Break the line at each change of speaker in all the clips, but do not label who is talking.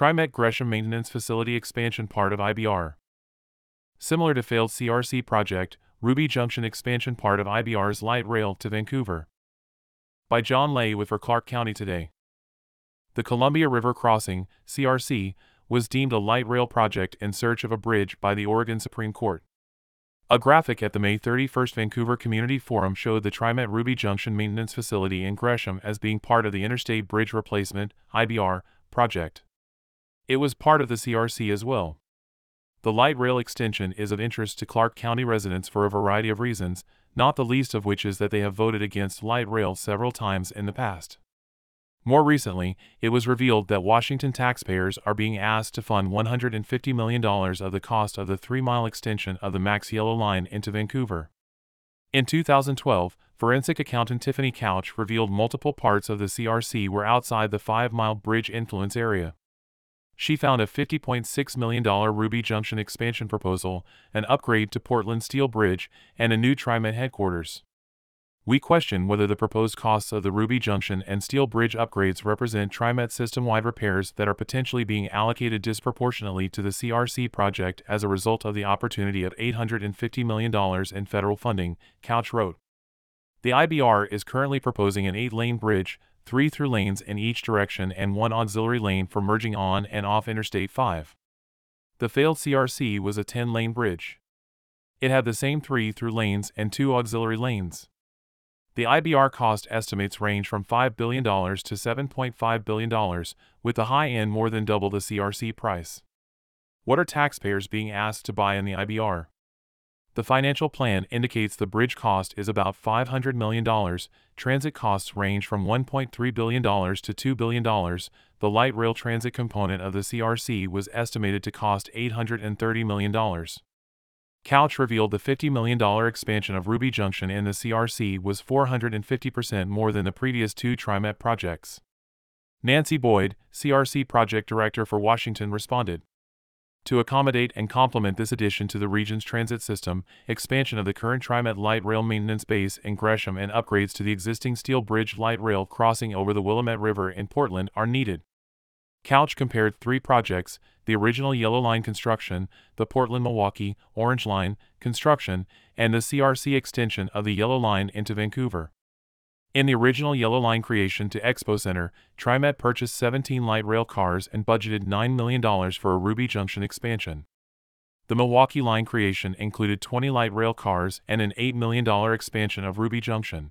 TriMet Gresham Maintenance Facility Expansion part of IBR. Similar to failed CRC project, Ruby Junction expansion part of IBR's light rail to Vancouver. By John Ley with for Clark County Today. The Columbia River Crossing, CRC, was deemed a light rail project in search of a bridge by the Oregon Supreme Court. A graphic at the May 31st Vancouver Community Forum showed the TriMet Ruby Junction Maintenance Facility in Gresham as being part of the Interstate Bridge Replacement IBR project. It was part of the CRC as well. The light rail extension is of interest to Clark County residents for a variety of reasons, not the least of which is that they have voted against light rail several times in the past. More recently, it was revealed that Washington taxpayers are being asked to fund $150 million of the cost of the three mile extension of the Max Yellow Line into Vancouver. In 2012, forensic accountant Tiffany Couch revealed multiple parts of the CRC were outside the five mile bridge influence area. She found a $50.6 million Ruby Junction expansion proposal, an upgrade to Portland Steel Bridge, and a new TriMet headquarters. We question whether the proposed costs of the Ruby Junction and Steel Bridge upgrades represent TriMet system-wide repairs that are potentially being allocated disproportionately to the CRC project as a result of the opportunity of $850 million in federal funding, Couch wrote. The IBR is currently proposing an eight-lane bridge, three through lanes in each direction and one auxiliary lane for merging on and off Interstate 5. The failed CRC was a 10-lane bridge. It had the same three through lanes and two auxiliary lanes. The IBR cost estimates range from $5 billion to $7.5 billion, with the high end more than double the CRC price. What are taxpayers being asked to buy in the IBR? The financial plan indicates the bridge cost is about $500 million, transit costs range from $1.3 billion to $2 billion, the light rail transit component of the CRC was estimated to cost $830 million. Couch revealed the $50 million expansion of Ruby Junction in the CRC was 450% more than the previous two TriMet projects. Nancy Boyd, CRC project director for Washington, responded. To accommodate and complement this addition to the region's transit system, expansion of the current TriMet light rail maintenance base in Gresham and upgrades to the existing steel bridge light rail crossing over the Willamette River in Portland are needed. Couch compared three projects the original Yellow Line construction, the Portland Milwaukie Orange Line construction, and the CRC extension of the Yellow Line into Vancouver. In the original Yellow Line creation to Expo Center, TriMet purchased 17 light rail cars and budgeted $9 million for a Ruby Junction expansion. The Milwaukie Line creation included 20 light rail cars and an $8 million expansion of Ruby Junction.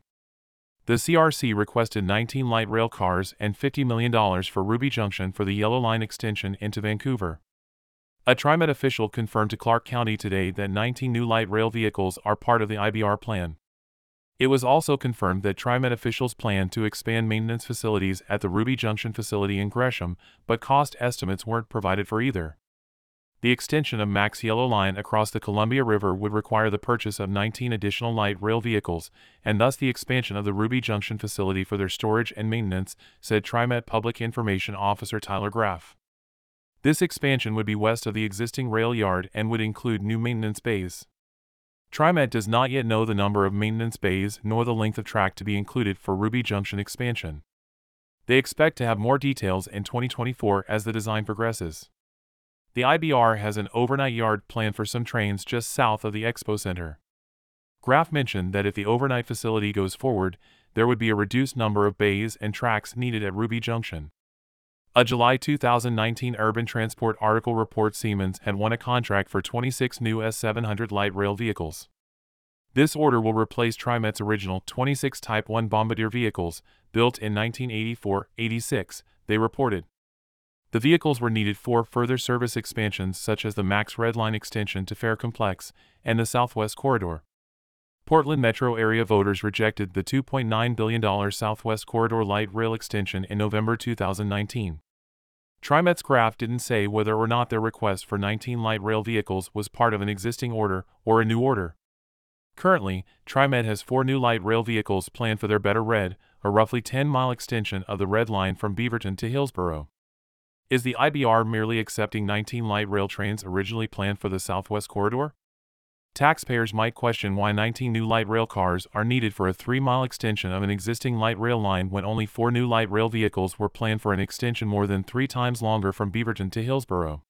The CRC requested 19 light rail cars and $50 million for Ruby Junction for the Yellow Line extension into Vancouver. A TriMet official confirmed to Clark County today that 19 new light rail vehicles are part of the IBR plan. It was also confirmed that TriMet officials plan to expand maintenance facilities at the Ruby Junction facility in Gresham, but cost estimates weren't provided for either. The extension of Max Yellow Line across the Columbia River would require the purchase of 19 additional light rail vehicles, and thus the expansion of the Ruby Junction facility for their storage and maintenance, said TriMet Public Information Officer Tyler Graff. This expansion would be west of the existing rail yard and would include new maintenance bays. TriMet does not yet know the number of maintenance bays nor the length of track to be included for Ruby Junction expansion. They expect to have more details in 2024 as the design progresses. The IBR has an overnight yard planned for some trains just south of the Expo Center. Graff mentioned that if the overnight facility goes forward, there would be a reduced number of bays and tracks needed at Ruby Junction. A July 2019 Urban Transport article reports Siemens had won a contract for 26 new S700 light rail vehicles. This order will replace TriMet's original 26 Type 1 Bombardier vehicles, built in 1984 86, they reported. The vehicles were needed for further service expansions such as the Max Red Line extension to Fair Complex and the Southwest Corridor. Portland metro area voters rejected the $2.9 billion Southwest Corridor light rail extension in November 2019. TriMet's Graff didn't say whether or not their request for 19 light rail vehicles was part of an existing order or a new order. Currently, TriMet has four new light rail vehicles planned for their Better Red, a roughly 10 mile extension of the Red Line from Beaverton to Hillsboro. Is the IBR merely accepting 19 light rail trains originally planned for the Southwest Corridor? Taxpayers might question why 19 new light rail cars are needed for a three mile extension of an existing light rail line when only four new light rail vehicles were planned for an extension more than three times longer from Beaverton to Hillsboro.